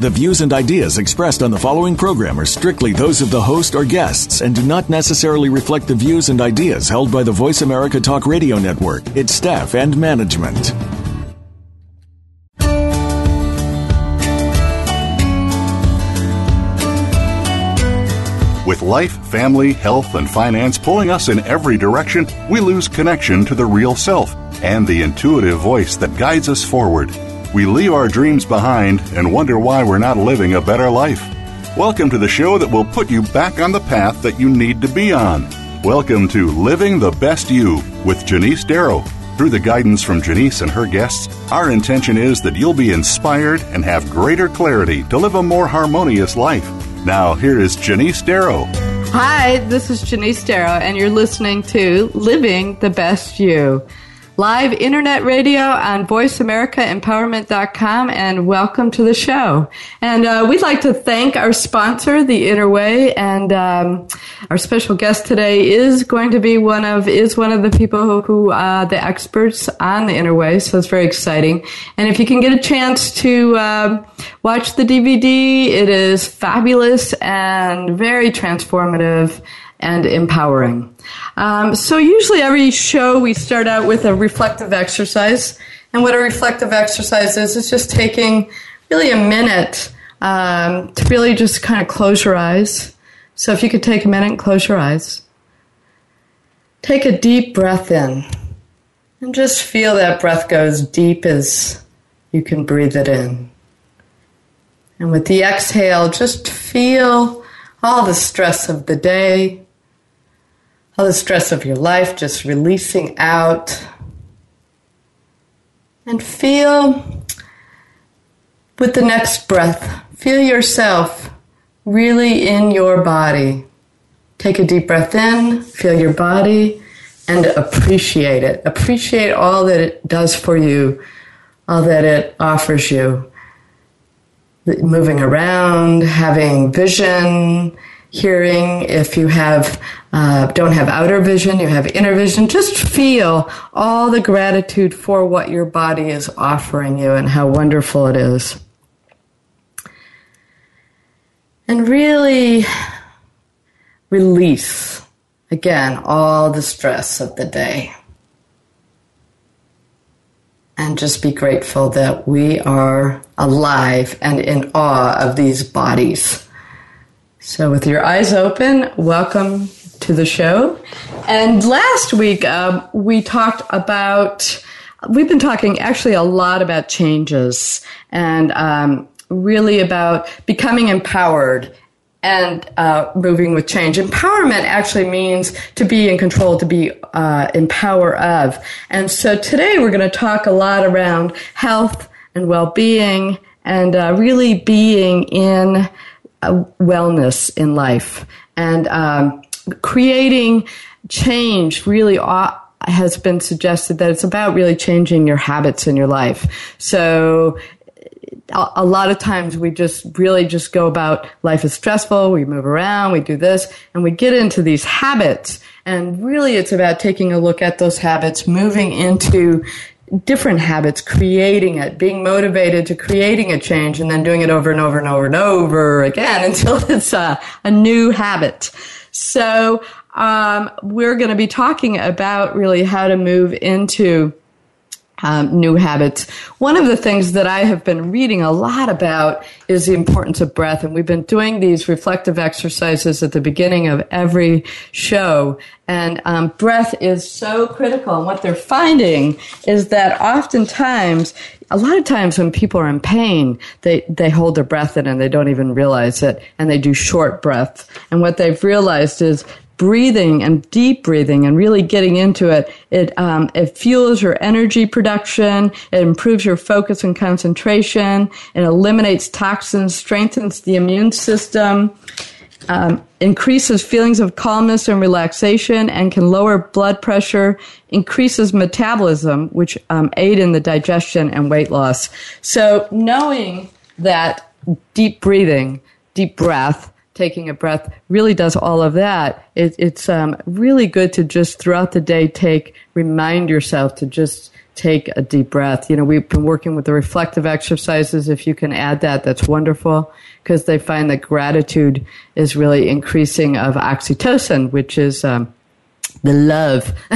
The views and ideas expressed on the following program are strictly those of the host or guests and do not necessarily reflect the views and ideas held by the Voice America Talk Radio Network, its staff, and management. With life, family, health, and finance pulling us in every direction, we lose connection to the real self and the intuitive voice that guides us forward. We leave our dreams behind and wonder why we're not living a better life. Welcome to the show that will put you back on the path that you need to be on. Welcome to Living the Best You with Janese Derrough. Through the guidance from Janese and her guests, our intention is that you'll be inspired and have greater clarity to live a more harmonious life. Now, here is Janese Derrough. Hi, this is Janese Derrough, and you're listening to Living the Best You live internet radio on voiceamericaempowerment.com and welcome to the show. And uh, we'd like to thank our sponsor, The Inner Weigh, and um, our special guest today is going to be one of is one of the people who, who uh, the experts on The Inner Weigh. So it's very exciting. And if you can get a chance to uh, watch the DVD, it is fabulous and very transformative and empowering. Um, so usually every show we start out with a reflective exercise, and what a reflective exercise is is just taking really a minute um, to really just kind of close your eyes. So if you could take a minute and close your eyes, take a deep breath in, and just feel that breath go as deep as you can breathe it in. And with the exhale, just feel all the stress of the day, all the stress of your life just releasing out. And feel with the next breath, feel yourself really in your body. Take a deep breath in, feel your body, and appreciate it. Appreciate all that it does for you, all that it offers you. Moving around, having vision, hearing, if you have uh, don't have outer vision, you have inner vision, just feel all the gratitude for what your body is offering you and how wonderful it is. And really release, again, all the stress of the day. And just be grateful that we are alive and in awe of these bodies. So, with your eyes open, welcome to the show. And last week, uh, we talked about, we've been talking actually a lot about changes and um, really about becoming empowered and uh, moving with change. Empowerment actually means to be in control, to be uh, in power of. And so today we're going to talk a lot around health and well-being and uh, really being in wellness in life and um, creating change really has been suggested that it's about really changing your habits in your life. So a lot of times we just really just go about life is stressful, we move around, we do this, and we get into these habits. And really it's about taking a look at those habits, moving into different habits, creating it, being motivated to creating a change and then doing it over and over and over and over again until it's a, a new habit. So, um, we're going to be talking about really how to move into um, new habits. One of the things that I have been reading a lot about is the importance of breath. And we've been doing these reflective exercises at the beginning of every show. And um, breath is so critical. And what they're finding is that oftentimes, a lot of times when people are in pain, they, they hold their breath in and they don't even realize it. And they do short breaths. And what they've realized is breathing and deep breathing and really getting into it, it, um, it fuels your energy production. It improves your focus and concentration. It eliminates toxins, strengthens the immune system. um, increases feelings of calmness and relaxation and can lower blood pressure, increases metabolism, which um, aid in the digestion and weight loss. So knowing that deep breathing, deep breath, taking a breath really does all of that. It, it's um, really good to just throughout the day take, remind yourself to just take a deep breath. You know, we've been working with the reflective exercises. If you can add that, that's wonderful because they find that gratitude is really increasing of oxytocin, which is um, the love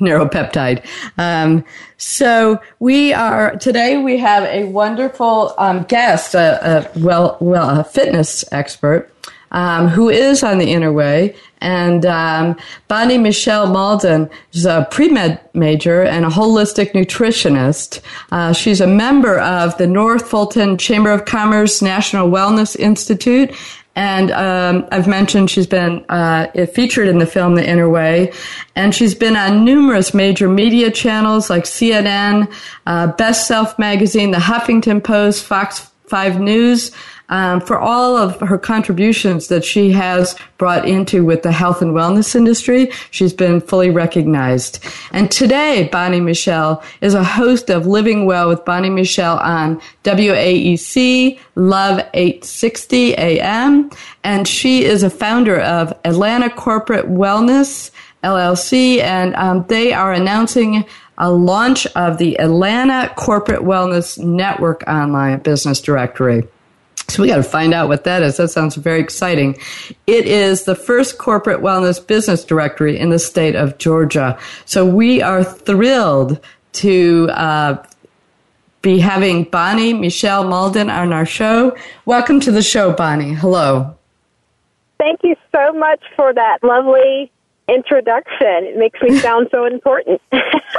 neuropeptide. Um, so we are today. We have a wonderful um, guest, a, a, well, well, a fitness expert um, who is on the inner weigh. And um, Bonnie Michelle Malden is a pre-med major and a holistic nutritionist. Uh, she's a member of the North Fulton Chamber of Commerce National Wellness Institute and um, I've mentioned she's been uh, featured in the film The Inner Weigh, and she's been on numerous major media channels like CNN, uh, Best Self Magazine, The Huffington Post, Fox 5 News, um, for all of her contributions that she has brought into with the health and wellness industry. She's been fully recognized. And today, Bonnie Michelle is a host of Living Well with Bonnie Michelle on WAEC Love 860 AM. And she is a founder of Atlanta Corporate Wellness LLC. And um, they are announcing a launch of the Atlanta Corporate Wellness Network online business directory. So we got to find out what that is. That sounds very exciting. It is the first corporate wellness business directory in the state of Georgia. So we are thrilled to uh, be having Bonnie Michelle Malden on our show. Welcome to the show, Bonnie. Hello. Thank you so much for that lovely introduction. It makes me sound so important.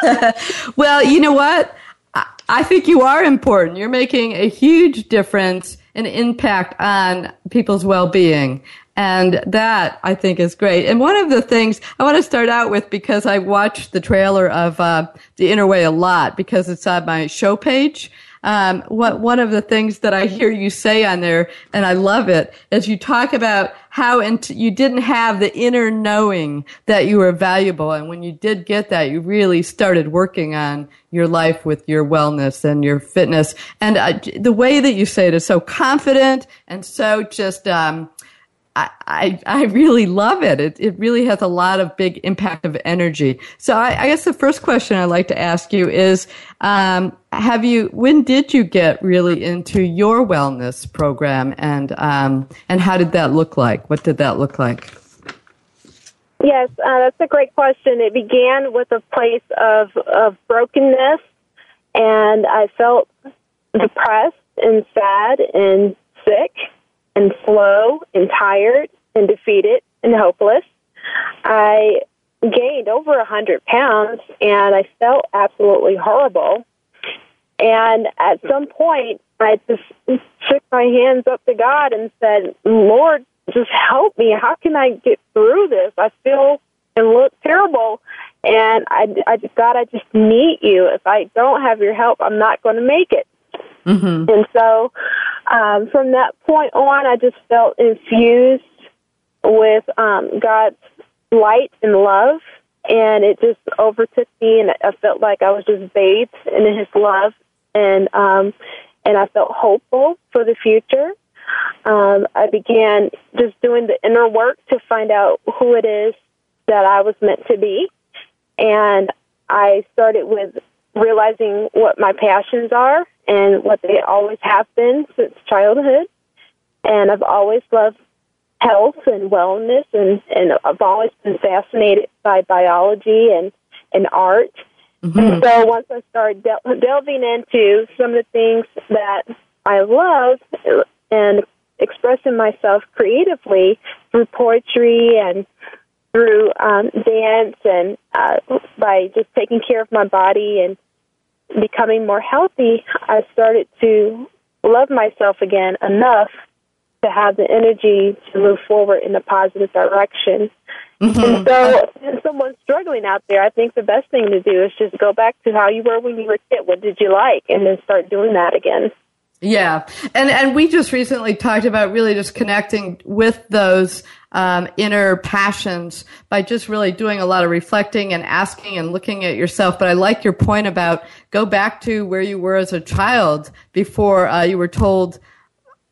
well, you know what? I think you are important. You're making a huge difference an impact on people's well-being. And that I think is great. And one of the things I want to start out with because I watched the trailer of uh, The Inner Weigh a lot because it's on my show page. Um, what, one of the things that I hear you say on there, and I love it, is you talk about how int- you didn't have the inner knowing that you were valuable. And when you did get that, you really started working on your life with your wellness and your fitness. And uh, the way that you say it is so confident and so just, um, I, I, really love it. it. It really has a lot of big impact of energy. So I, I guess the first question I'd like to ask you is, um, have you, when did you get really into your wellness program and, um, and how did that look like? What did that look like? Yes, uh, that's a great question. It began with a place of, of brokenness and I felt depressed and sad and sick and slow and tired and defeated and hopeless. I gained over a hundred pounds and I felt absolutely horrible. And at some point, I just shook my hands up to God and said, Lord, just help me. How can I get through this? I feel and look terrible. And I, I God, I just need you. If I don't have your help, I'm not going to make it. Mm-hmm. And so um, from that point on, I just felt infused with um, God's light and love, and it just overtook me, and I felt like I was just bathed in His love, and um, and I felt hopeful for the future. Um, I began just doing the inner work to find out who it is that I was meant to be, and I started with realizing what my passions are and what they always have been since childhood. And I've always loved health and wellness, and, and I've always been fascinated by biology and, and art. Mm-hmm. And so once I started del- delving into some of the things that I love and expressing myself creatively through poetry and through um, dance and uh, by just taking care of my body and becoming more healthy, I started to love myself again enough to have the energy to move forward in a positive direction. Mm-hmm. And so, if someone's struggling out there, I think the best thing to do is just go back to how you were when you were a kid. What did you like? And then start doing that again. Yeah. And, and we just recently talked about really just connecting with those um, inner passions by just really doing a lot of reflecting and asking and looking at yourself. But I like your point about go back to where you were as a child before uh, you were told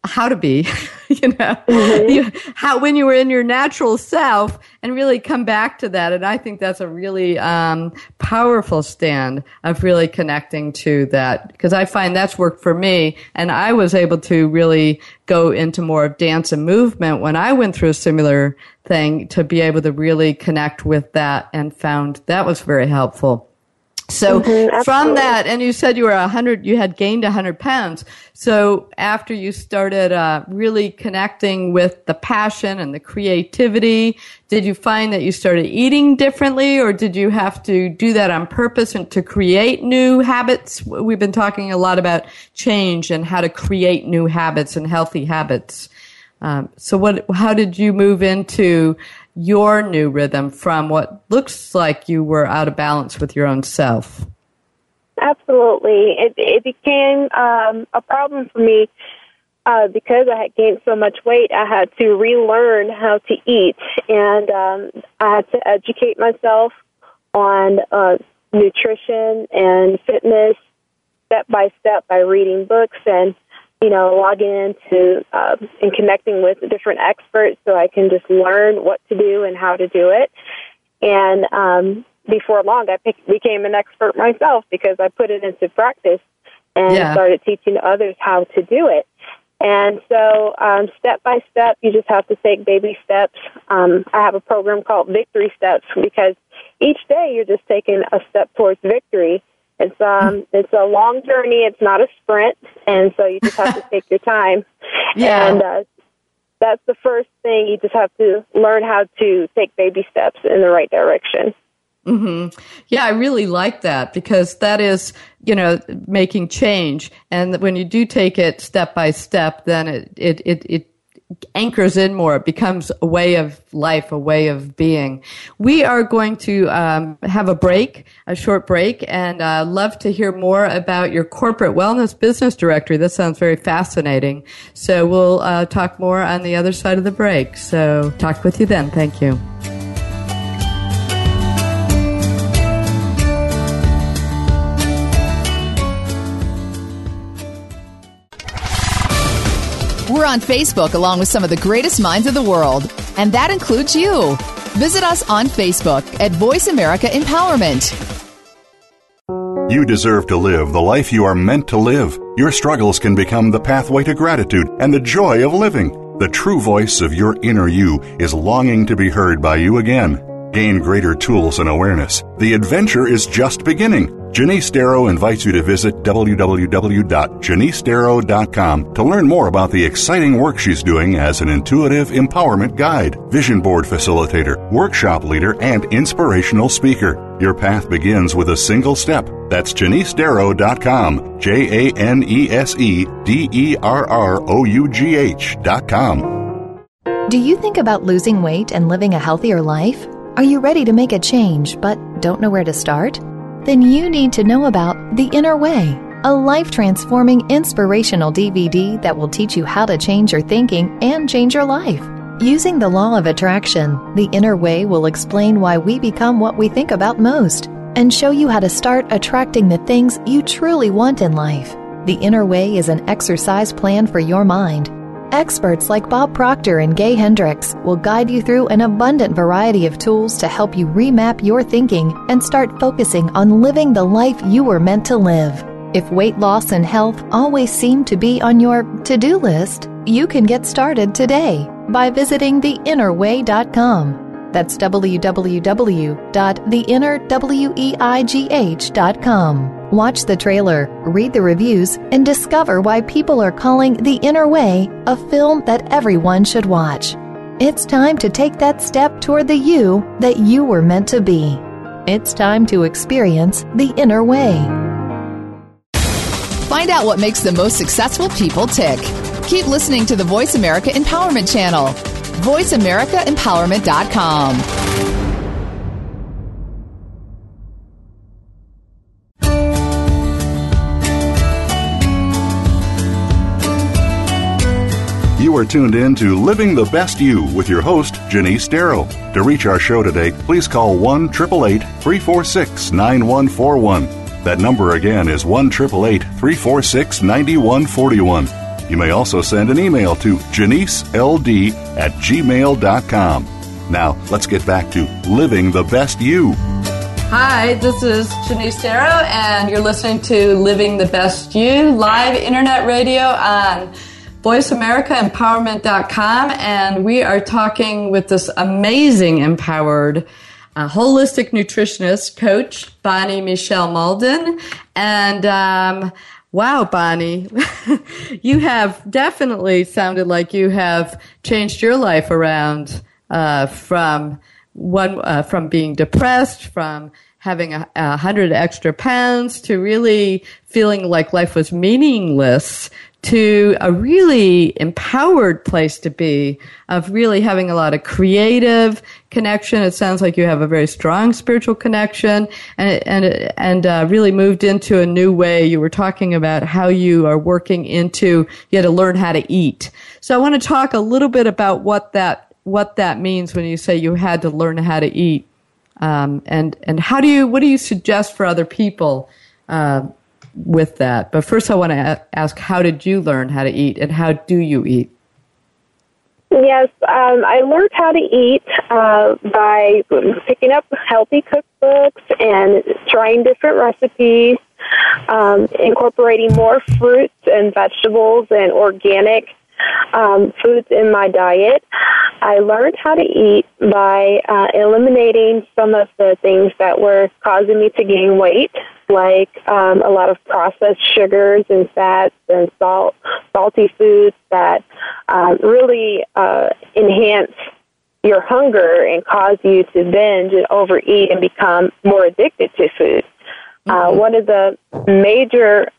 how to be, you know, mm-hmm. you, how when you were in your natural self, and really come back to that. And I think that's a really um, powerful stand of really connecting to that because I find that's worked for me, and I was able to really go into more of dance and movement when I went through a similar thing to be able to really connect with that, and found that was very helpful. So mm-hmm, from that, and you said you were a hundred, you had gained a hundred pounds. So after you started uh, really connecting with the passion and the creativity, did you find that you started eating differently, or did you have to do that on purpose and to create new habits? We've been talking a lot about change and how to create new habits and healthy habits. Um, so what? How did you move into your new rhythm from what looks like you were out of balance with your own self? Absolutely. It, it became um, a problem for me uh, because I had gained so much weight. I had to relearn how to eat, and um, I had to educate myself on uh, nutrition and fitness step by step by reading books and you know, logging into um, and connecting with different experts so I can just learn what to do and how to do it. And um, before long, I pick, became an expert myself because I put it into practice and yeah. started teaching others how to do it. And so, um, step by step, you just have to take baby steps. Um, I have a program called Victory Steps because each day you're just taking a step towards victory. It's um it's a long journey. It's not a sprint, and so you just have to take your time. Yeah. And uh, that's the first thing. You just have to learn how to take baby steps in the right direction. Mm-hmm. Yeah, I really like that because that is, you know, making change. And when you do take it step by step, then it, it, it, it anchors in more. It becomes a way of life, a way of being. We are going to um, have a break, a short break, and uh, love to hear more about your corporate wellness business directory. This sounds very fascinating. So we'll uh, talk more on the other side of the break. So talk with you then. Thank you. We're on Facebook along with some of the greatest minds of the world, and that includes you. Visit us on Facebook at Voice America Empowerment. You deserve to live the life you are meant to live. Your struggles can become the pathway to gratitude and the joy of living. The true voice of your inner you is longing to be heard by you again. Gain greater tools and awareness. The adventure is just beginning. Janese Derrough invites you to visit www.janesederrough.com to learn more about the exciting work she's doing as an intuitive empowerment guide, vision board facilitator, workshop leader, and inspirational speaker. Your path begins with a single step. That's janesederrough.com. J A N E S E D E R R O U G H.com. Do you think about losing weight and living a healthier life? Are you ready to make a change but don't know where to start? then you need to know about The Inner Weigh, a life transforming inspirational DVD that will teach you how to change your thinking and change your life. Using the law of attraction, The Inner Weigh will explain why we become what we think about most and show you how to start attracting the things you truly want in life. The Inner Weigh is an exercise plan for your mind Experts like Bob Proctor and Gay Hendricks will guide you through an abundant variety of tools to help you remap your thinking and start focusing on living the life you were meant to live. If weight loss and health always seem to be on your to do list, you can get started today by visiting theinnerweigh.com. That's www.theinnerweigh.com. Watch the trailer, read the reviews, and discover why people are calling The Inner Weigh a film that everyone should watch. It's time to take that step toward the you that you were meant to be. It's time to experience The Inner Weigh. Find out what makes the most successful people tick. Keep listening to the Voice America Empowerment Channel. VoiceAmericaEmpowerment.com. are tuned in to Living the Best You with your host, Janese Derrough. To reach our show today, please call 1 888 346 9141. That number again is 1 888 346 9141. You may also send an email to janiceld at gmail.com. Now, let's get back to Living the Best You. Hi, this is Janese Derrough, and you're listening to Living the Best You, live internet radio on VoiceAmericaEmpowerment.com, and we are talking with this amazing empowered uh, holistic nutritionist coach, Bonnie Michelle Malden. And um, wow, Bonnie, you have definitely sounded like you have changed your life around uh, from one uh, from being depressed, from having a, a, hundred extra pounds, to really feeling like life was meaningless, to a really empowered place to be, of really having a lot of creative connection. It sounds like you have a very strong spiritual connection, and and and uh, really moved into a new way. You were talking about how you are working into you had to learn how to eat. So I want to talk a little bit about what that what that means when you say you had to learn how to eat, um, and and how do you what do you suggest for other people uh, with that? But first, I want to ask, how did you learn how to eat, and how do you eat? Yes, um, I learned how to eat uh, by picking up healthy cookbooks and trying different recipes, um, incorporating more fruits and vegetables and organic um, foods in my diet. I learned how to eat by uh, eliminating some of the things that were causing me to gain weight, like um, a lot of processed sugars and fats and salt, salty foods that uh, really uh, enhance your hunger and cause you to binge and overeat and become more addicted to food. Uh, mm-hmm. one of the major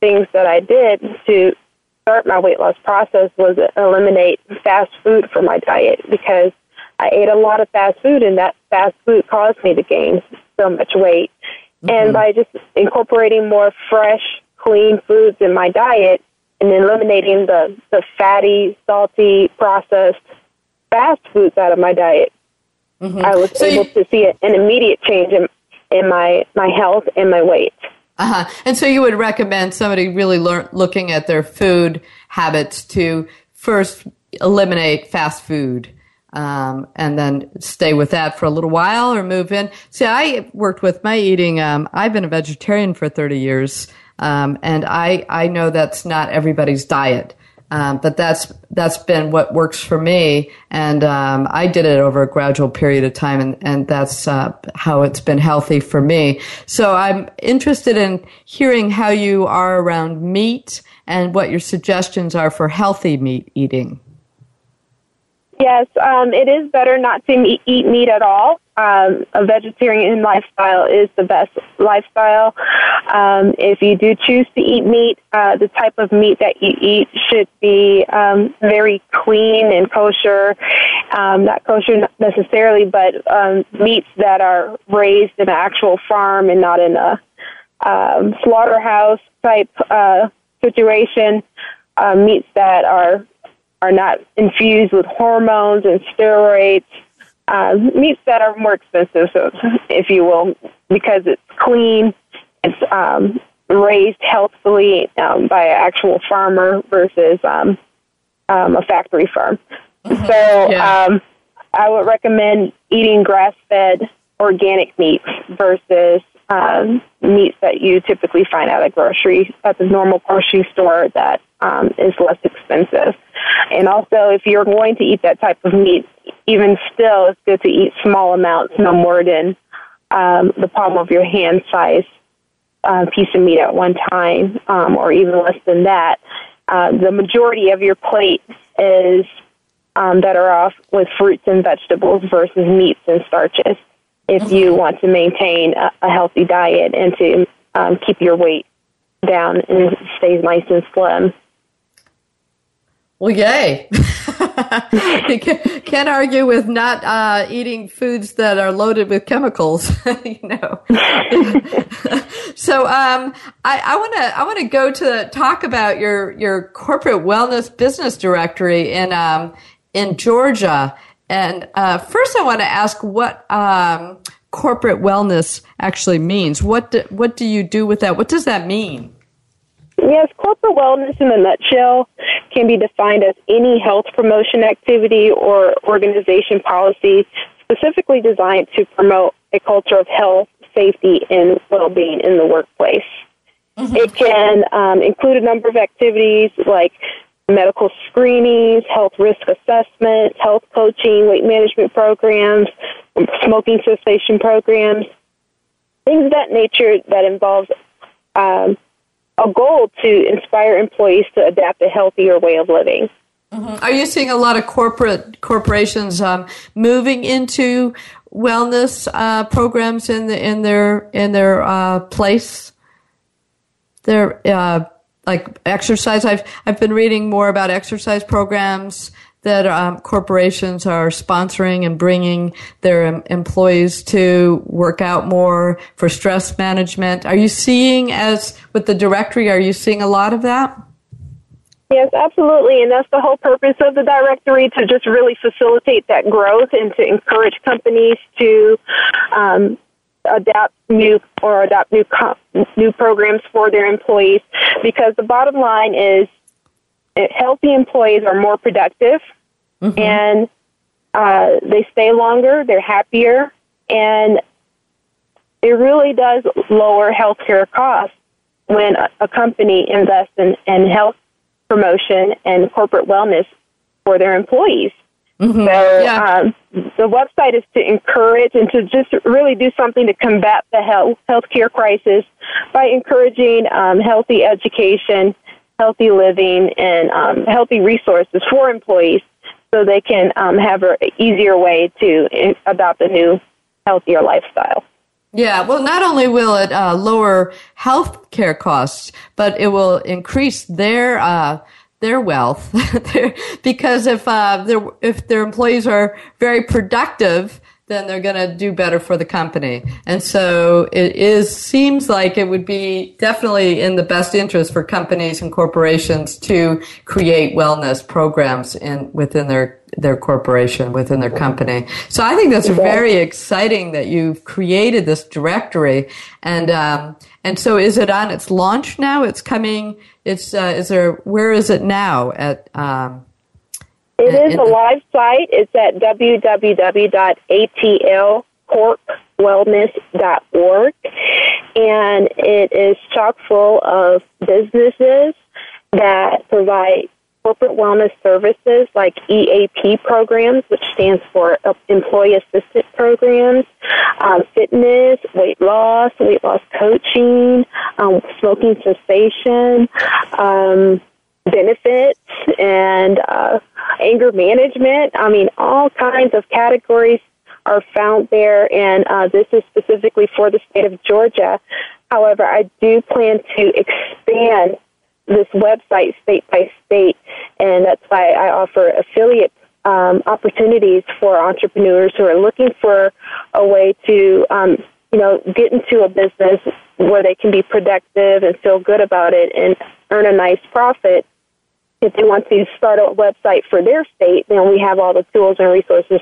things that I did to start my weight loss process was eliminate fast food from my diet because I ate a lot of fast food and that fast food caused me to gain so much weight. Mm-hmm. And by just incorporating more fresh, clean foods in my diet and eliminating the, the fatty, salty, processed fast foods out of my diet, mm-hmm. I was so able you- to see an immediate change in, in my, my health and my weight. Uh-huh. And so you would recommend somebody really learn, looking at their food habits to first eliminate fast food um, and then stay with that for a little while or move in. See, I worked with my eating. Um, I've been a vegetarian for 30 years. Um, and I, I know that's not everybody's diet. Um, but that's that's been what works for me, and um, I did it over a gradual period of time, and and that's uh, how it's been healthy for me. So I'm interested in hearing how you are around meat and what your suggestions are for healthy meat eating. Yes, um, it is better not to eat meat at all. Um, a vegetarian lifestyle is the best lifestyle. Um, if you do choose to eat meat, uh, the type of meat that you eat should be um, very clean and kosher. Um, not kosher necessarily, but um, meats that are raised in an actual farm and not in a um, slaughterhouse type uh, situation. Uh, meats that are are not infused with hormones and steroids. Uh, meats that are more expensive, so if you will, because it's clean, it's um, raised healthfully um, by an actual farmer versus um, um, a factory farm. Mm-hmm. So yeah. um, I would recommend eating grass-fed organic meats versus um, meats that you typically find at a grocery at the normal grocery store that um, is less expensive. And also, if you're going to eat that type of meat, even still, it's good to eat small amounts, no more than um, the palm of your hand size uh, piece of meat at one time, um, or even less than that. Uh, the majority of your plate is um, better off with fruits and vegetables versus meats and starches if you mm-hmm. want to maintain a, a healthy diet and to um, keep your weight down and stay nice and slim. Well, yay. can't argue with not uh, eating foods that are loaded with chemicals, you know. so um, I want to I want to go to talk about your your corporate wellness business directory in um, in Georgia. And uh, first, I want to ask what um, corporate wellness actually means. What do, what do you do with that? What does that mean? Yes, corporate wellness in a nutshell can be defined as any health promotion activity or organization policy specifically designed to promote a culture of health, safety, and well-being in the workplace. Mm-hmm. It can um, include a number of activities like medical screenings, health risk assessments, health coaching, weight management programs, smoking cessation programs, things of that nature that involves um, a goal to inspire employees to adapt a healthier way of living. Mm-hmm. Are you seeing a lot of corporate corporations um, moving into wellness uh, programs in the in their in their uh, place? Their uh, like exercise. I've I've been reading more about exercise programs that um, corporations are sponsoring and bringing their em- employees to work out more for stress management. Are you seeing, as with the directory, are you seeing a lot of that? Yes, absolutely. And that's the whole purpose of the directory to just really facilitate that growth and to encourage companies to um, adapt new or adopt new new programs for their employees because the bottom line is healthy employees are more productive mm-hmm. and uh, they stay longer, they're happier, and it really does lower healthcare costs when a, a company invests in, in health promotion and corporate wellness for their employees. Mm-hmm. So yeah. um, the website is to encourage and to just really do something to combat the health healthcare crisis by encouraging um, healthy education, healthy living, and um, healthy resources for employees so they can um, have an easier way to adopt a new, healthier lifestyle. Yeah, well, not only will it uh, lower health care costs, but it will increase their uh, their wealth because if uh, their if their employees are very productive, then they're going to do better for the company. And so it is seems like it would be definitely in the best interest for companies and corporations to create wellness programs in within their their corporation within their company. So I think that's very exciting that you've created this directory and um, and so is it on its launch now? It's coming. It's uh, is there where is it now at um, it is a live site. It's at www.atlcorpwellness.org, and it is chock full of businesses that provide corporate wellness services like EAP programs, which stands for Employee Assistant Programs, um, fitness, weight loss, weight loss coaching, um, smoking cessation, um, benefits, and uh, anger management. I mean, all kinds of categories are found there, and uh, this is specifically for the state of Georgia. However, I do plan to expand this website state by state, and that's why I offer affiliate um, opportunities for entrepreneurs who are looking for a way to, um, you know, get into a business where they can be productive and feel good about it and earn a nice profit if they want to start a website for their state, then we have all the tools and resources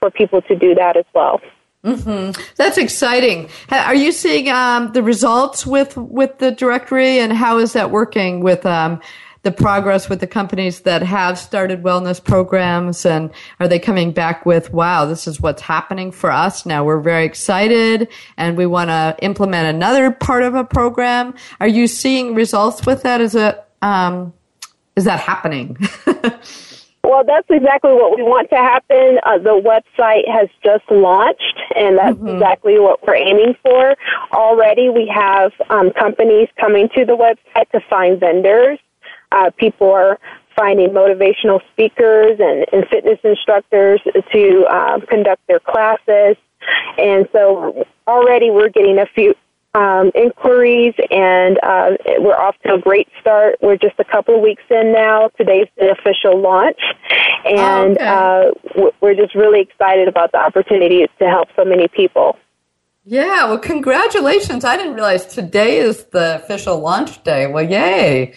for people to do that as well. Mm-hmm. That's exciting. Are you seeing um, the results with with the directory, and how is that working with um, the progress with the companies that have started wellness programs? And are they coming back with, "Wow, this is what's happening for us now. We're very excited, and we want to implement another part of a program." Are you seeing results with that? Is it is that happening? well, that's exactly what we want to happen. Uh, the website has just launched, and that's mm-hmm. exactly what we're aiming for. Already, we have um, companies coming to the website to find vendors. Uh, people are finding motivational speakers and, and fitness instructors to uh, conduct their classes. And so already we're getting a few um, inquiries, and uh, we're off to a great start. We're just a couple of weeks in now. Today's the official launch, and oh, okay. uh, we're just really excited about the opportunity to help so many people. Yeah, well, congratulations. I didn't realize today is the official launch day. Well, yay.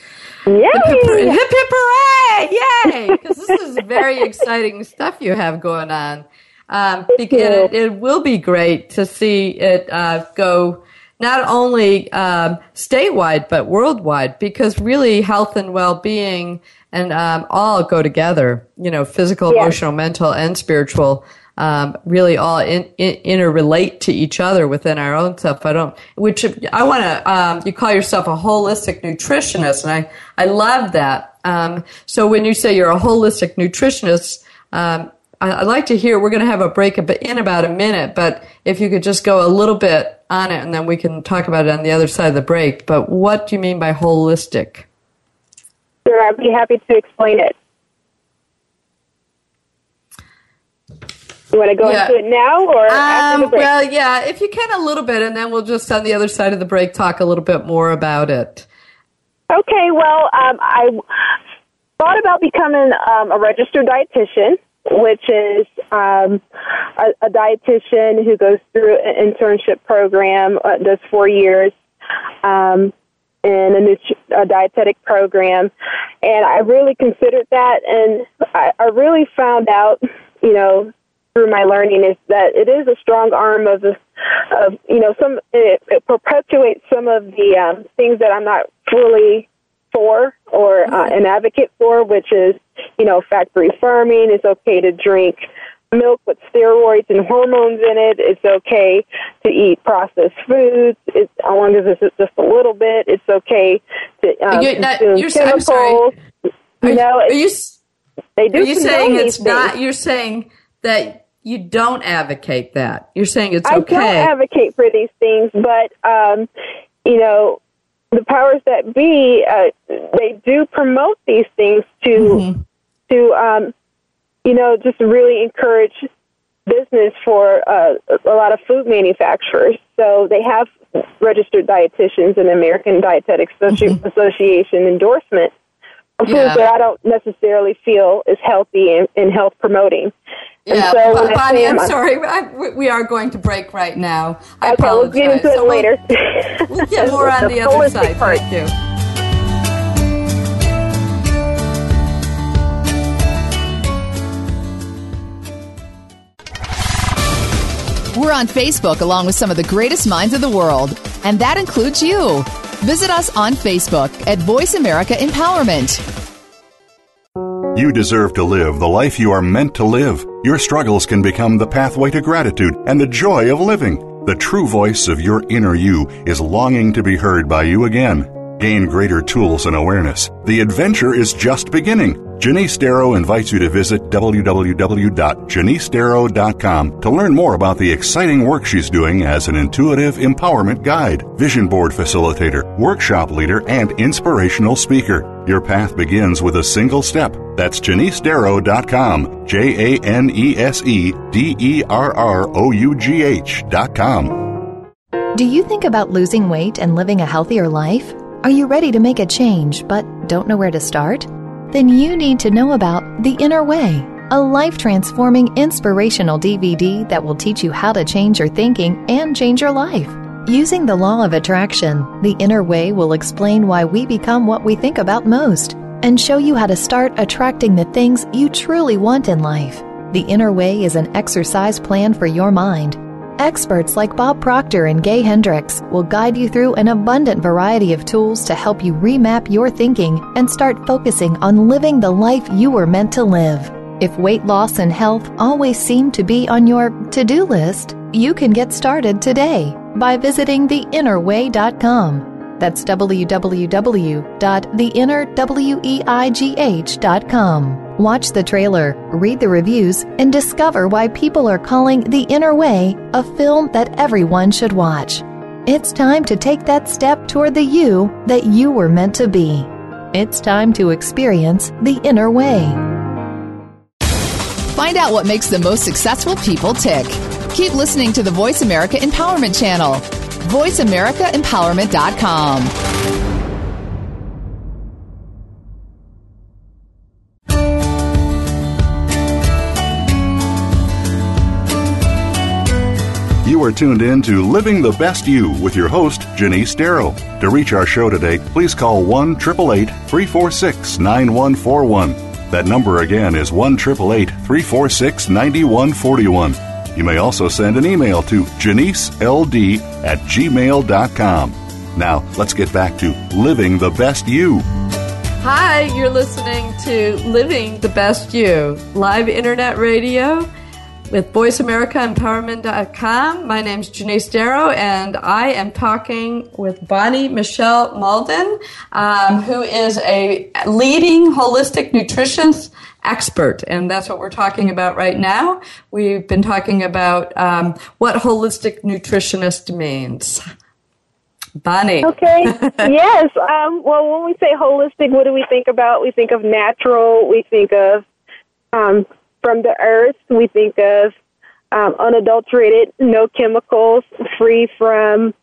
Yay! Hip, hip, hip, hip hooray! Yay! Because this is very exciting stuff you have going on. Um, because it, it, will be great to see it uh, go not only um, statewide but worldwide because really health and well-being and um, all go together you know physical emotional mental and spiritual um, really all in, in, interrelate to each other within our own self. I don't, which I want to, um, you call yourself a holistic nutritionist, and I, I love that. Um, so when you say you're a holistic nutritionist, um, I'd like to hear, we're going to have a break in about a minute, but if you could just go a little bit on it and then we can talk about it on the other side of the break. But what do you mean by holistic? Sure, I'd be happy to explain it. You want to go yeah. into it now or after the um? Well, yeah, if you can a little bit, and then we'll just on the other side of the break talk a little bit more about it. Okay, well, um, I thought about becoming um, a registered dietitian which is um, a, a dietitian who goes through an internship program, uh, does four years um, in a, nut- a dietetic program, and I really considered that, and I, I really found out, you know, through my learning is that it is a strong arm of, of you know, some it, it perpetuates some of the um, things that I'm not fully for or uh, an advocate for, which is, you know, factory farming. It's okay to drink milk with steroids and hormones in it. It's okay to eat processed foods. It's, as long as it's just a little bit. It's okay to um, you're, not, consume chemicals. Are, you know, are you, they do. Are you saying it's not? You're saying that you don't advocate that. You're saying it's okay. I don't advocate for these things, but um, you know, the powers that be, uh, they do promote these things to mm-hmm. to um, you know just really encourage business for uh, a lot of food manufacturers. So they have registered dietitians and American Dietetic mm-hmm. Association endorsement foods yeah. that I don't necessarily feel is healthy and, and health promoting. Yeah, so Bonnie, I'm sorry. I, we are going to break right now. I okay, apologize. we'll get into it so later. We'll, we'll get more on the, the other side. Part. Thank you. We're on Facebook along with some of the greatest minds of the world, and that includes you. Visit us on Facebook at Voice America Empowerment. You deserve to live the life you are meant to live. Your struggles can become the pathway to gratitude and the joy of living. The true voice of your inner you is longing to be heard by you again. Gain greater tools and awareness. The adventure is just beginning. Janese Derrough invites you to visit www.janesederrough.com to learn more about the exciting work she's doing as an intuitive empowerment guide, vision board facilitator, workshop leader, and inspirational speaker. Your path begins with a single step. That's janesederrough.com. J A N E S E D E R R O U G H.com. Do you think about losing weight and living a healthier life? Are you ready to make a change but don't know where to start? Then you need to know about The Inner Weigh, a life transforming inspirational DVD that will teach you how to change your thinking and change your life. Using the law of attraction, The Inner Weigh will explain why we become what we think about most and show you how to start attracting the things you truly want in life. The Inner Weigh is an exercise plan for your mind Experts like Bob Proctor and Gay Hendricks will guide you through an abundant variety of tools to help you remap your thinking and start focusing on living the life you were meant to live. If weight loss and health always seem to be on your to do list, you can get started today by visiting theinnerweigh.com. That's www.theinnerweigh.com. Watch the trailer, read the reviews, and discover why people are calling The Inner Weigh a film that everyone should watch. It's time to take that step toward the you that you were meant to be. It's time to experience The Inner Weigh. Find out what makes the most successful people tick. Keep listening to the Voice America Empowerment Channel. VoiceAmericaEmpowerment.com. You are tuned in to Living the Best You with your host, Janese Derrough. To reach our show today, please call 1 888 346 9141. That number again is 1 888 346 9141. You may also send an email to janiceld at gmail.com. Now, let's get back to Living the Best You. Hi, you're listening to Living the Best You, live internet radio with VoiceAmericaEmpowerment.com. My name's Janese Derrough, and I am talking with Bonnie Michelle Malden, um, who is a leading holistic nutritionist expert, and that's what we're talking about right now. We've been talking about um, what holistic nutritionist means. Bonnie. Okay. yes. Um, well, when we say holistic, what do we think about? We think of natural. We think of um, from the earth. We think of um, unadulterated, no chemicals, free from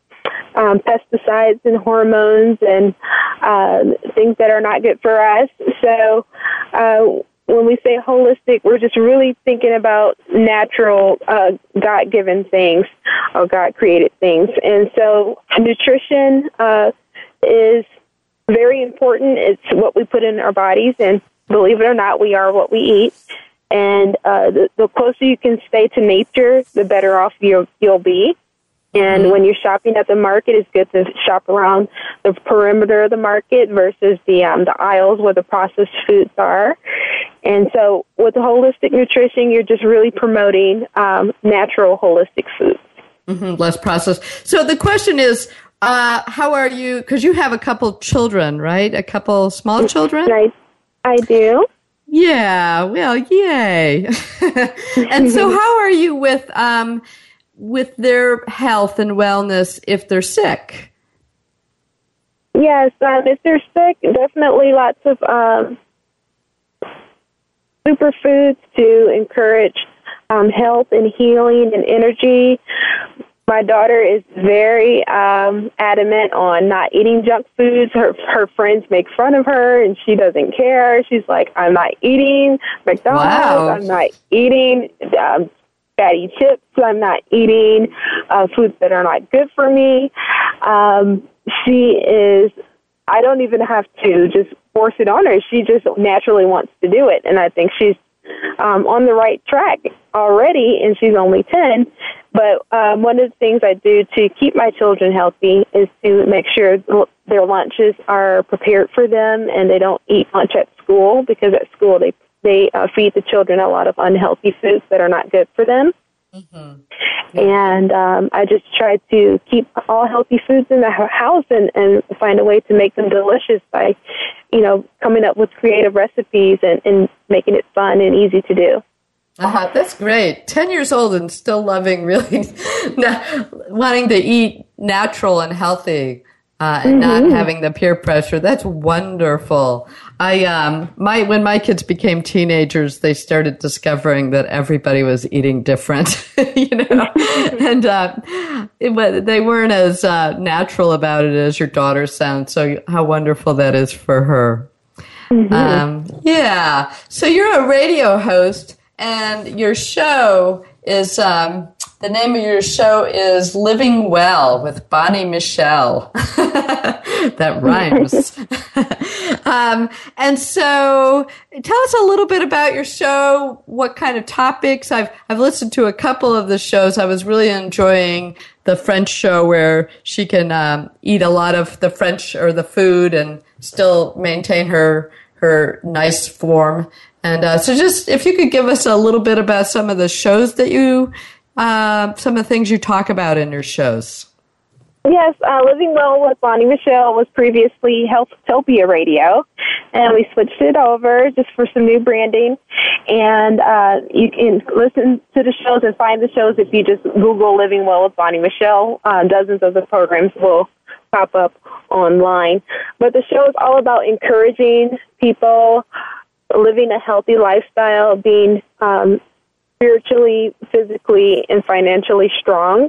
um, pesticides and hormones and uh, things that are not good for us. So, uh, when we say holistic, we're just really thinking about natural, uh, God given things or God created things. And so, nutrition uh, is very important. It's what we put in our bodies, and believe it or not, we are what we eat. And uh, the, the closer you can stay to nature, the better off you'll, you'll be. And when you're shopping at the market, it's good to shop around the perimeter of the market versus the um, the aisles where the processed foods are. And so, with holistic nutrition, you're just really promoting um, natural holistic foods. Mm-hmm, less processed. So the question is, uh, how are you? Because you have a couple children, right? A couple small children. I, I do. Yeah. Well, yay. and so, how are you with? Um, with their health and wellness if they're sick? Yes, um, if they're sick, definitely lots of um, superfoods to encourage um, health and healing and energy. My daughter is very um, adamant on not eating junk foods. Her her friends make fun of her, and she doesn't care. She's like, "I'm not eating McDonald's. Wow. I'm not eating um, fatty chips. I'm not eating uh, foods that are not good for me. Um, she is, I don't even have to just force it on her. She just naturally wants to do it. And I think she's um, on the right track already, and she's only 10. But um, one of the things I do to keep my children healthy is to make sure their lunches are prepared for them and they don't eat lunch at school because at school they they uh, feed the children a lot of unhealthy foods that are not good for them. Mm-hmm. And um, I just try to keep all healthy foods in the house and, and find a way to make them delicious by, you know, coming up with creative recipes and, and making it fun and easy to do. Uh-huh, that's great. 10 years old and still loving really wanting to eat natural and healthy uh, and mm-hmm. not having the peer pressure. That's wonderful. I um my when my kids became teenagers, they started discovering that everybody was eating different, you know, and uh, it, they weren't as uh, natural about it as your daughter sounds. So how wonderful that is for her. Mm-hmm. Um, yeah. So you're a radio host, and your show is um, the name of your show is Living Well with Bonnie Michelle. that rhymes. um, and so tell us a little bit about your show, what kind of topics. I've, I've listened to a couple of the shows. I was really enjoying the French show where she can um, eat a lot of the French or the food and still maintain her, her nice form. And uh, so, just if you could give us a little bit about some of the shows that you uh, some of the things you talk about in your shows. Yes, uh, Living Well with Bonnie Michelle was previously Healthtopia Radio, and we switched it over just for some new branding. And uh, you can listen to the shows and find the shows if you just Google Living Well with Bonnie Michelle. Uh, dozens of the programs will pop up online. But the show is all about encouraging people living a healthy lifestyle, being um, spiritually, physically, and financially strong.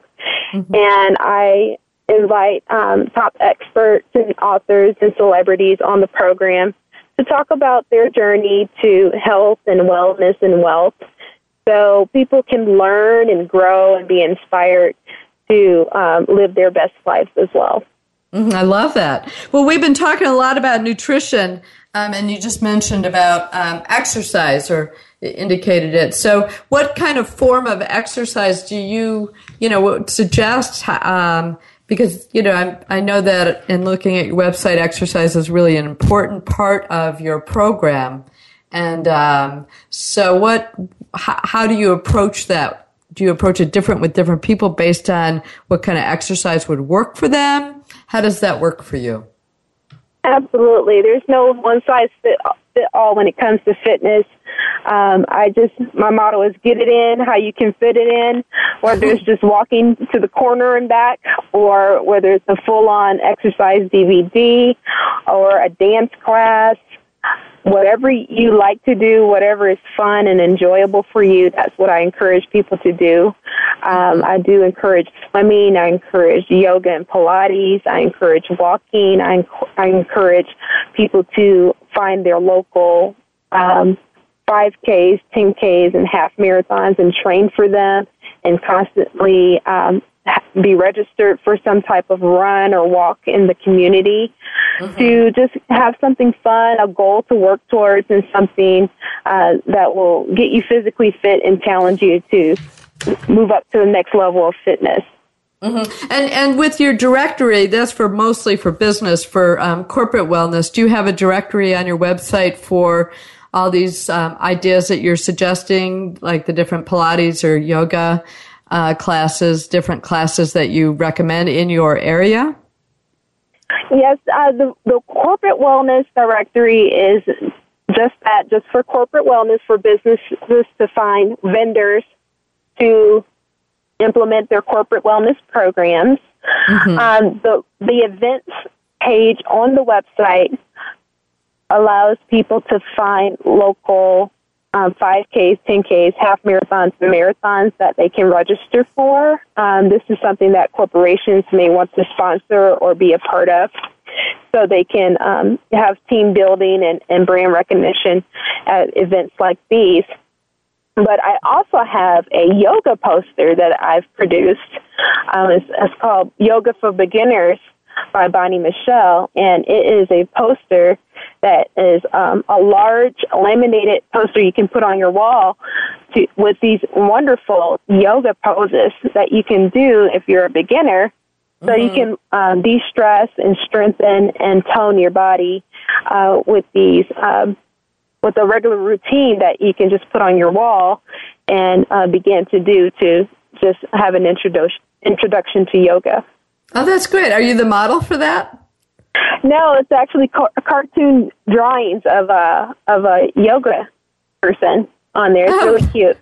Mm-hmm. And I invite um, top experts and authors and celebrities on the program to talk about their journey to health and wellness and wealth so people can learn and grow and be inspired to um, live their best lives as well. Mm-hmm, I love that. Well, we've been talking a lot about nutrition, um, and you just mentioned about um, exercise or indicated it. So, what kind of form of exercise do you, you know, suggest? Um, because you know, I'm, I know that in looking at your website, exercise is really an important part of your program. And um, so, what? How, how do you approach that? Do you approach it different with different people based on what kind of exercise would work for them? How does that work for you? Absolutely. There's no one size fit, all when it comes to fitness. Um, I just my motto is get it in how you can fit it in, whether it's just walking to the corner and back, or whether it's a full on exercise DVD, or a dance class, whatever you like to do, whatever is fun and enjoyable for you, that's what I encourage people to do. Um, I do encourage swimming. I encourage yoga and Pilates. I encourage walking. I, I encourage people to find their local um, 5Ks, 10Ks, and half marathons and train for them and constantly um, be registered for some type of run or walk in the community mm-hmm. to just have something fun, a goal to work towards, and something uh, that will get you physically fit and challenge you to move up to the next level of fitness. Mm-hmm. And and with your directory, that's for mostly for business, for um, corporate wellness. Do you have a directory on your website for all these um, ideas that you're suggesting, like the different Pilates or yoga uh, classes, different classes that you recommend in your area? Yes, uh, the, the corporate wellness directory is just that, just for corporate wellness for businesses to find vendors to implement their corporate wellness programs. Mm-hmm. Um, the the events page on the website allows people to find local um, 5Ks, 10Ks, half marathons, marathons that they can register for. Um, this is something that corporations may want to sponsor or be a part of. So they can um, have team building and, and brand recognition at events like these. But I also have a yoga poster that I've produced. Um, it's, it's called Yoga for Beginners by Bonnie Michelle, and it is a poster that is um, a large laminated poster you can put on your wall to, with these wonderful yoga poses that you can do if you're a beginner. So mm-hmm. you can um, de-stress and strengthen and tone your body uh, with these um, with a regular routine that you can just put on your wall and uh, begin to do to just have an introduction introduction to yoga. Oh, that's great. Are you the model for that? No, it's actually car- cartoon drawings of a of a yoga person on there. It's oh. really cute.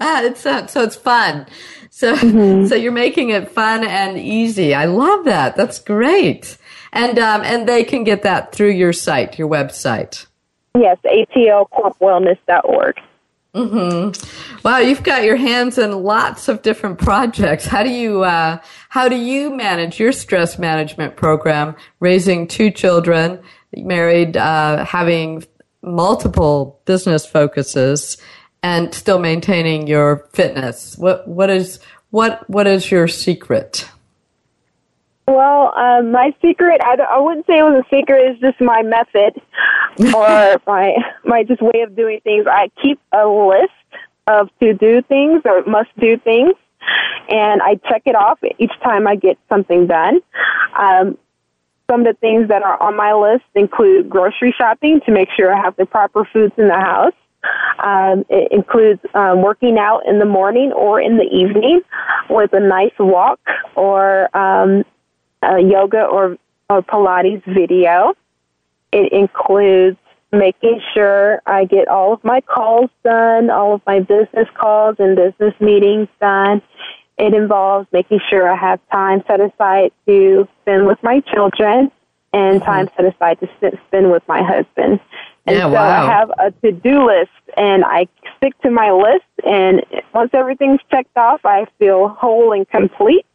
Ah, it's uh, so it's fun. So mm-hmm. so you're making it fun and easy. I love that. That's great. And um, and they can get that through your site, your website. Yes, atlcorpwellness.org. Mm-hmm. Wow, you've got your hands in lots of different projects. How do you uh, how do you manage your stress management program? Raising two children, married, uh, having multiple business focuses, and still maintaining your fitness. What what is what what is your secret? Well, uh, my secret, I, I wouldn't say it was a secret, it's just my method or my, my just way of doing things. I keep a list of to do things or must do things and I check it off each time I get something done. Um, some of the things that are on my list include grocery shopping to make sure I have the proper foods in the house. Um, it includes um, working out in the morning or in the evening with a nice walk or um, a yoga or, or Pilates video. It includes making sure I get all of my calls done, all of my business calls and business meetings done. It involves making sure I have time set aside to spend with my children and mm-hmm. time set aside to spend with my husband. And yeah, so wow. I have a to-do list and I stick to my list and once everything's checked off, I feel whole and complete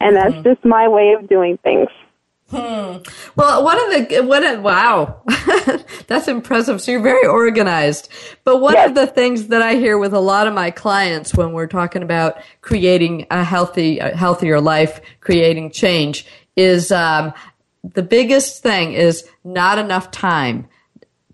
and that's mm-hmm. just my way of doing things. Hmm. Well, one of the what? Wow, that's impressive. So you're very organized. But one yes. of the things that I hear with a lot of my clients when we're talking about creating a healthy, a healthier life, creating change, is um, the biggest thing is not enough time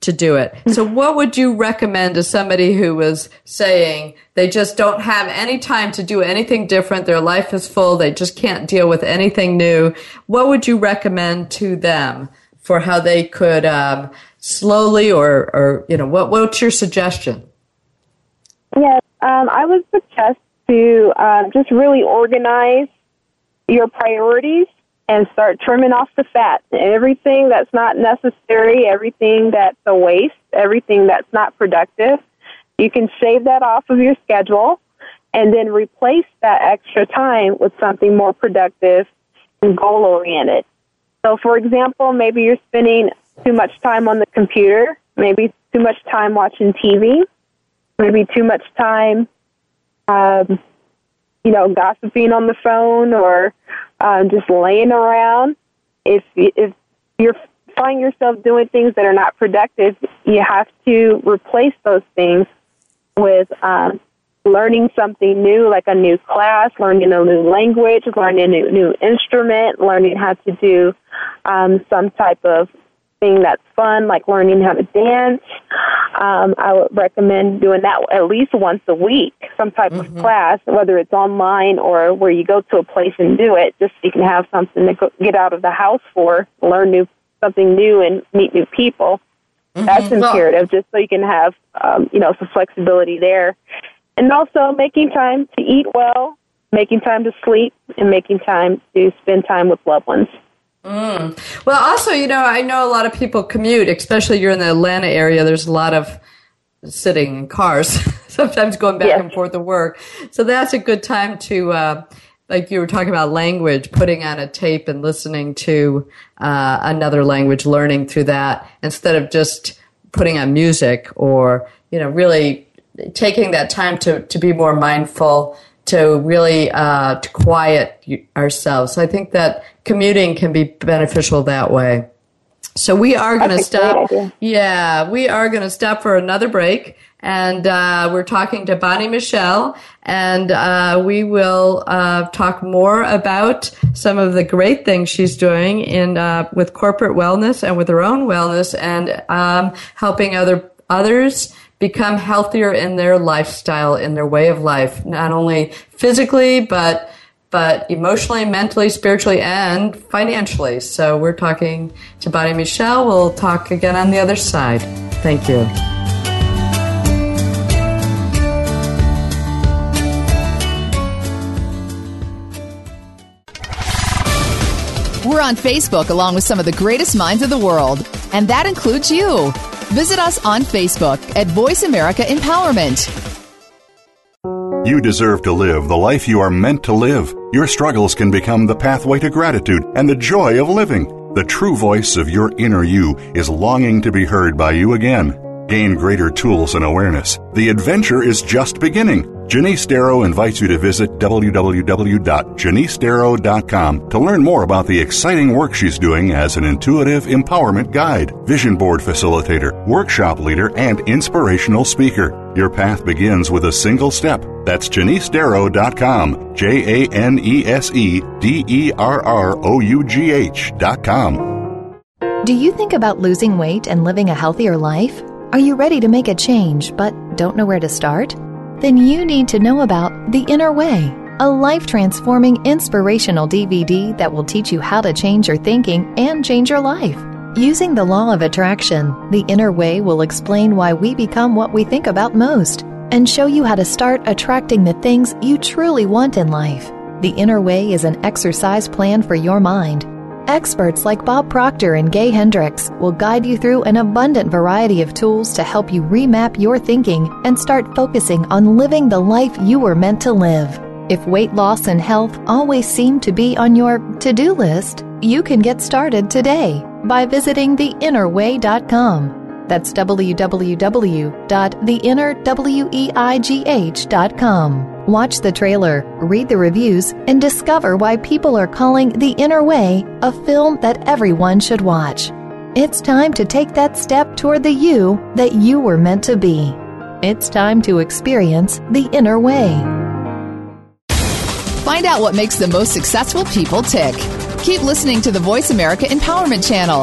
to do it. So what would you recommend to somebody who was saying they just don't have any time to do anything different? Their life is full. They just can't deal with anything new. What would you recommend to them for how they could um, slowly or, or, you know, what, what's your suggestion? Yes, um, I would suggest to um, just really organize your priorities and start trimming off the fat. Everything that's not necessary, everything that's a waste, everything that's not productive. You can shave that off of your schedule and then replace that extra time with something more productive and goal oriented. So, for example, maybe you're spending too much time on the computer, maybe too much time watching TV, maybe too much time, um, you know, gossiping on the phone or um, just laying around. If if you're find yourself doing things that are not productive, you have to replace those things with um, learning something new, like a new class, learning a new language, learning a new, new instrument, learning how to do um, some type of thing that's fun, like learning how to dance. Um, I would recommend doing that at least once a week, some type mm-hmm. of class, whether it's online or where you go to a place and do it, just so you can have something to go, get out of the house for, learn new something new, and meet new people. Mm-hmm. That's imperative, just so you can have um, you know some flexibility there, and also making time to eat well, making time to sleep, and making time to spend time with loved ones. Mm. Well, also, you know, I know a lot of people commute, especially you're in the Atlanta area. There's a lot of sitting in cars, sometimes going back yes. and forth to work. So that's a good time to, uh, like you were talking about language, putting on a tape and listening to uh, another language, learning through that instead of just putting on music or, you know, really taking that time to, to be more mindful to really uh, to quiet ourselves. So I think that commuting can be beneficial that way. So we are going to stop. Yeah, we are going to stop for another break. And uh, we're talking to Bonnie Michelle, and uh, we will uh, talk more about some of the great things she's doing in uh, with corporate wellness and with her own wellness, and um, helping other others become healthier in their lifestyle, in their way of life, not only physically, but but emotionally, mentally, spiritually, and financially. So we're talking to Bonnie Michelle. We'll talk again on the other side. Thank you. We're on Facebook along with some of the greatest minds of the world, and that includes you. Visit us on Facebook at Voice America Empowerment. You deserve to live the life you are meant to live. Your struggles can become the pathway to gratitude and the joy of living. The true voice of your inner you is longing to be heard by you again. Gain greater tools and awareness. The adventure is just beginning. Janese Derrough invites you to visit www.janesederrough.com to learn more about the exciting work she's doing as an intuitive empowerment guide, vision board facilitator, workshop leader, and inspirational speaker. Your path begins with a single step. That's janesederrough.com. J A N E S E D E R R O U G H.com. Do you think about losing weight and living a healthier life? Are you ready to make a change but don't know where to start? Then you need to know about The Inner Weigh, a life transforming inspirational DVD that will teach you how to change your thinking and change your life. Using the law of attraction, The Inner Weigh will explain why we become what we think about most and show you how to start attracting the things you truly want in life. The Inner Weigh is an exercise plan for your mind Experts like Bob Proctor and Gay Hendricks will guide you through an abundant variety of tools to help you remap your thinking and start focusing on living the life you were meant to live. If weight loss and health always seem to be on your to do list, you can get started today by visiting theinnerweigh.com. That's www.theinnerweigh.com. Watch the trailer, read the reviews, and discover why people are calling The Inner Weigh a film that everyone should watch. It's time to take that step toward the you that you were meant to be. It's time to experience the inner weigh. Find out what makes the most successful people tick. Keep listening to the Voice America Empowerment Channel.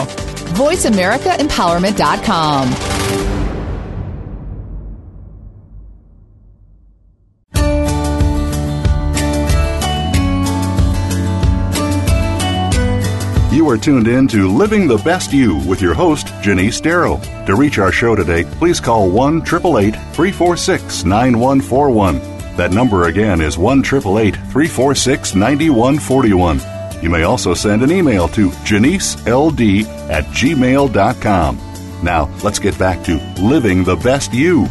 VoiceAmericaEmpowerment.com. are tuned in to Living the Best You with your host, Janese Derrough. To reach our show today, please call 1 346 9141. That number again is 1 346 9141. You may also send an email to janeseld at gmail.com. Now, let's get back to Living the Best You.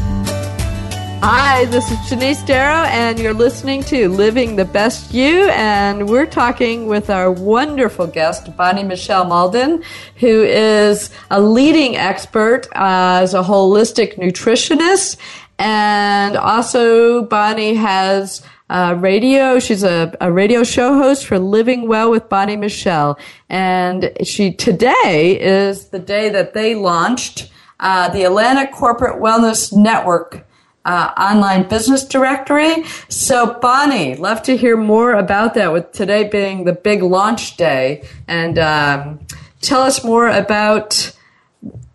Hi, this is Janese Derrough, and you're listening to Living the Best You, and we're talking with our wonderful guest, Bonnie Michelle Malden, who is a leading expert as a holistic nutritionist, and also Bonnie has uh, radio. She's a, a radio show host for Living Well with Bonnie Michelle, and she today is the day that they launched uh, the Atlanta Corporate Wellness Network uh, online business directory. So, Bonnie, love to hear more about that. With today being the big launch day, and um, tell us more about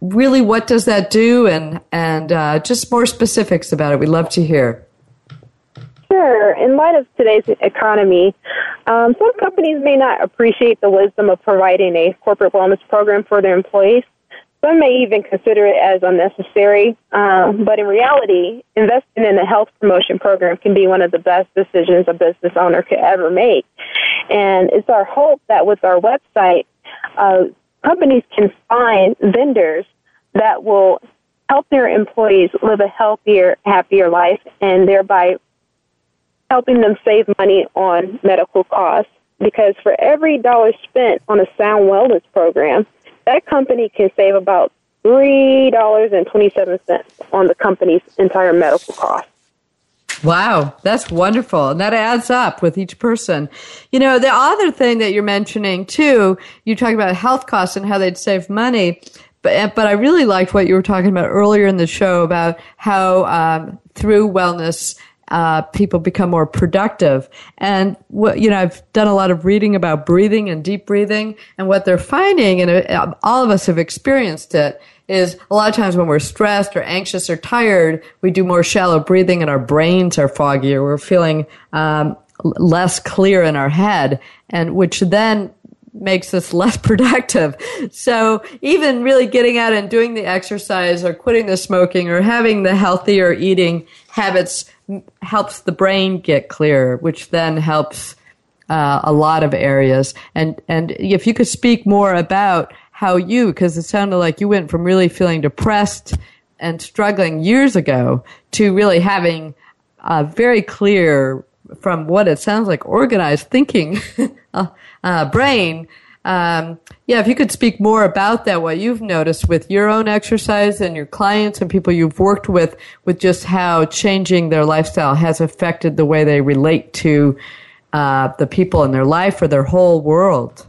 really what does that do, and and uh, just more specifics about it. We'd love to hear. Sure. In light of today's economy, um, some companies may not appreciate the wisdom of providing a corporate wellness program for their employees. Some may even consider it as unnecessary, um, but in reality, investing in a health promotion program can be one of the best decisions a business owner could ever make. And it's our hope that with our website, uh, companies can find vendors that will help their employees live a healthier, happier life, and thereby helping them save money on medical costs. Because for every dollar spent on a sound wellness program, that company can save about $3.27 on the company's entire medical cost. Wow, that's wonderful. And that adds up with each person. You know, the other thing that you're mentioning too, you talk about health costs and how they'd save money. But, but I really liked what you were talking about earlier in the show about how um, through wellness uh, people become more productive. And what, you know, I've done a lot of reading about breathing and deep breathing, and what they're finding, and uh, all of us have experienced it, is a lot of times when we're stressed or anxious or tired, we do more shallow breathing, and our brains are foggier. We're feeling um, less clear in our head, and which then makes us less productive. So even really getting out and doing the exercise or quitting the smoking or having the healthier eating habits helps the brain get clearer, which then helps uh, a lot of areas. And and if you could speak more about how you, because it sounded like you went from really feeling depressed and struggling years ago to really having a very clear, from what it sounds like, organized thinking uh, brain um, yeah, if you could speak more about that, what you've noticed with your own exercise and your clients and people you've worked with, with just how changing their lifestyle has affected the way they relate to uh, the people in their life or their whole world.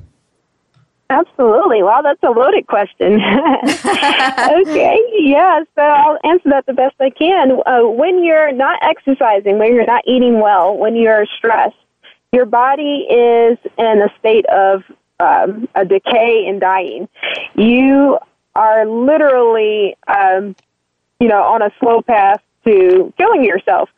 Absolutely. Wow, that's a loaded question. okay, yeah, so I'll answer that the best I can. Uh, when you're not exercising, when you're not eating well, when you're stressed, your body is in a state of um, a decay and dying. You are literally, um, you know, on a slow path to killing yourself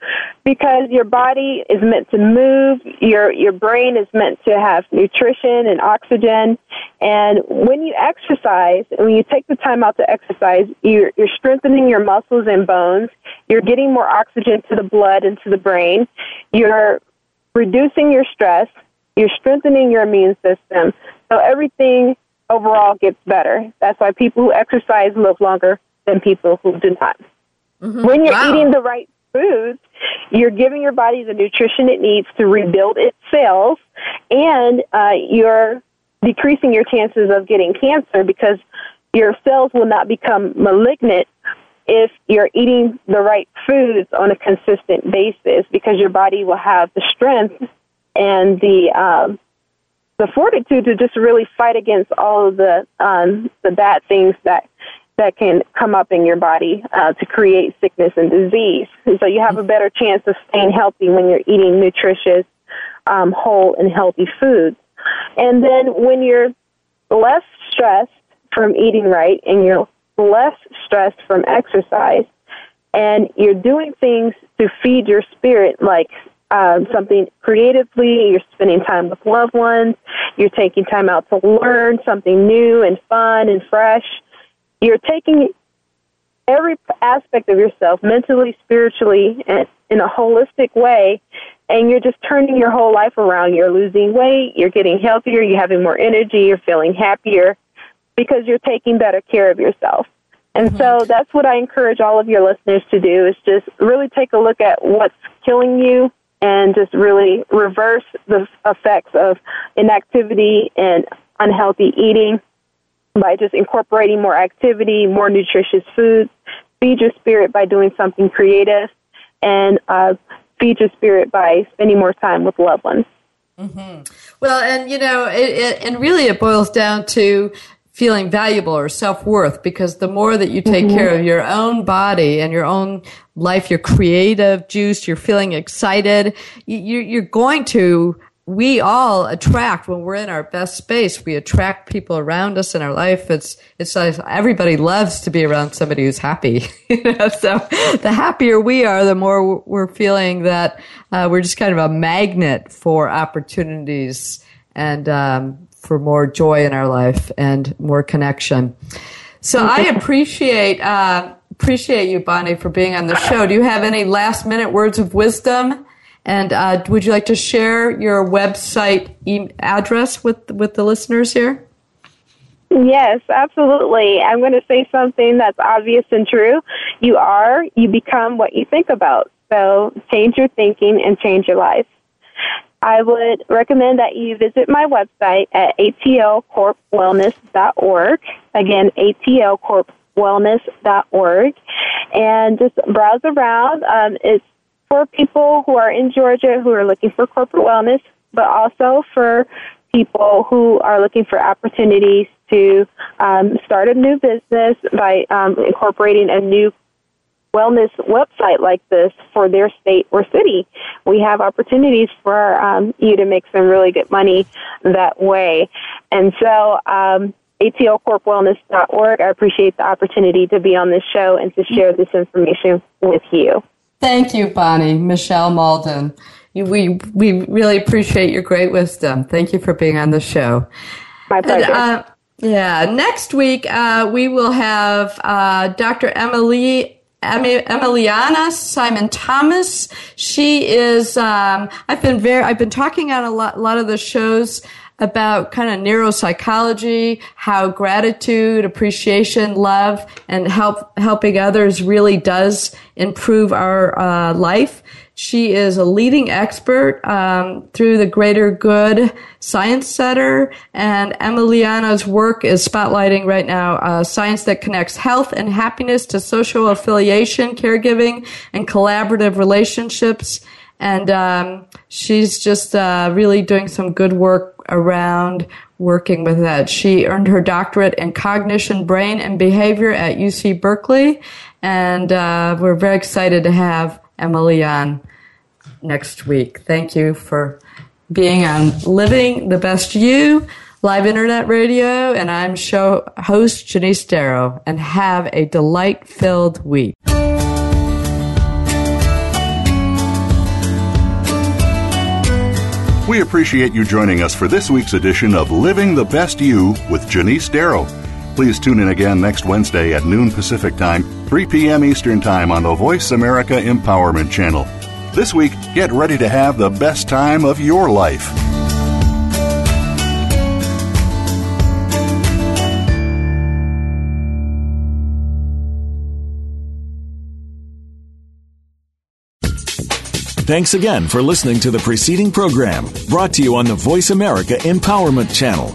because your body is meant to move, your your brain is meant to have nutrition and oxygen, and when you exercise, when you take the time out to exercise, you're, you're strengthening your muscles and bones, you're getting more oxygen to the blood and to the brain, you're reducing your stress, you're strengthening your immune system. So everything overall gets better. That's why people who exercise live longer than people who do not. Mm-hmm. When you're wow. eating the right foods, you're giving your body the nutrition it needs to rebuild its cells, and uh, you're decreasing your chances of getting cancer because your cells will not become malignant if you're eating the right foods on a consistent basis because your body will have the strength and the um, the fortitude to just really fight against all of the um, the bad things that that can come up in your body uh, to create sickness and disease. And so you have a better chance of staying healthy when you're eating nutritious, um, whole, and healthy foods. And then when you're less stressed from eating right and you're less stressed from exercise, and you're doing things to feed your spirit, like um, something creatively, you're spending time with loved ones, you're taking time out to learn something new and fun and fresh you're taking every aspect of yourself, mentally, spiritually, and in a holistic way, and you're just turning your whole life around. You're losing weight, you're getting healthier, you're having more energy, you're feeling happier because you're taking better care of yourself. And mm-hmm. so that's what I encourage all of your listeners to do is just really take a look at what's killing you and just really reverse the effects of inactivity and unhealthy eating by just incorporating more activity, more nutritious foods. Feed your spirit by doing something creative, and uh, feed your spirit by spending more time with loved ones. Mm-hmm. Well, and you know, it, it, and really, it boils down to feeling valuable or self worth because the more that you take mm-hmm. care of your own body and your own life, your creative juice, you're feeling excited, you, you're going to we all attract when we're in our best space we attract people around us in our life it's it's like everybody loves to be around somebody who's happy you know so the happier we are the more we're feeling that uh, we're just kind of a magnet for opportunities and um, for more joy in our life and more connection so i appreciate uh, appreciate you bonnie for being on the show do you have any last minute words of wisdom and uh, would you like to share your website e- address with with the listeners here? Yes, absolutely. I'm going to say something that's obvious and true. You are, you become what you think about. So change your thinking and change your life. I would recommend that you visit my website at atlcorpwellness.org. Again, atlcorpwellness.org. And just browse around. Um, it's for people who are in Georgia who are looking for corporate wellness, but also for people who are looking for opportunities to um, start a new business by um, incorporating a new wellness website like this for their state or city. We have opportunities for um, you to make some really good money that way. And so, um, atlcorpwellness.org, I appreciate the opportunity to be on this show and to share this information with you. Thank you, Bonnie. Michelle Malden. We, we really appreciate your great wisdom. Thank you for being on the show. My pleasure. And, uh, yeah, next week uh, we will have uh, Dr. Emily Emiliana Simon Thomas. She is. Um, I've been very. I've been talking on a lot, a lot of the shows about kind of neuropsychology, how gratitude, appreciation, love, and help helping others really does improve our uh, life. She is a leading expert um, through the Greater Good Science Center, and Emiliana's work is spotlighting right now uh, science that connects health and happiness to social affiliation, caregiving, and collaborative relationships. And um, she's just uh, really doing some good work around working with that. She earned her doctorate in cognition, brain, and behavior at UC Berkeley, and uh, we're very excited to have Emily on next week. Thank you for being on Living the Best You live internet radio, and I'm show host Janese Derrough, and have a delight filled week. We appreciate you joining us for this week's edition of Living the Best You with Janese Derrough. Please tune in again next Wednesday at noon Pacific Time, 3 p.m. Eastern Time on the Voice America Empowerment Channel. This week, get ready to have the best time of your life. Thanks again for listening to the preceding program brought to you on the Voice America Empowerment Channel.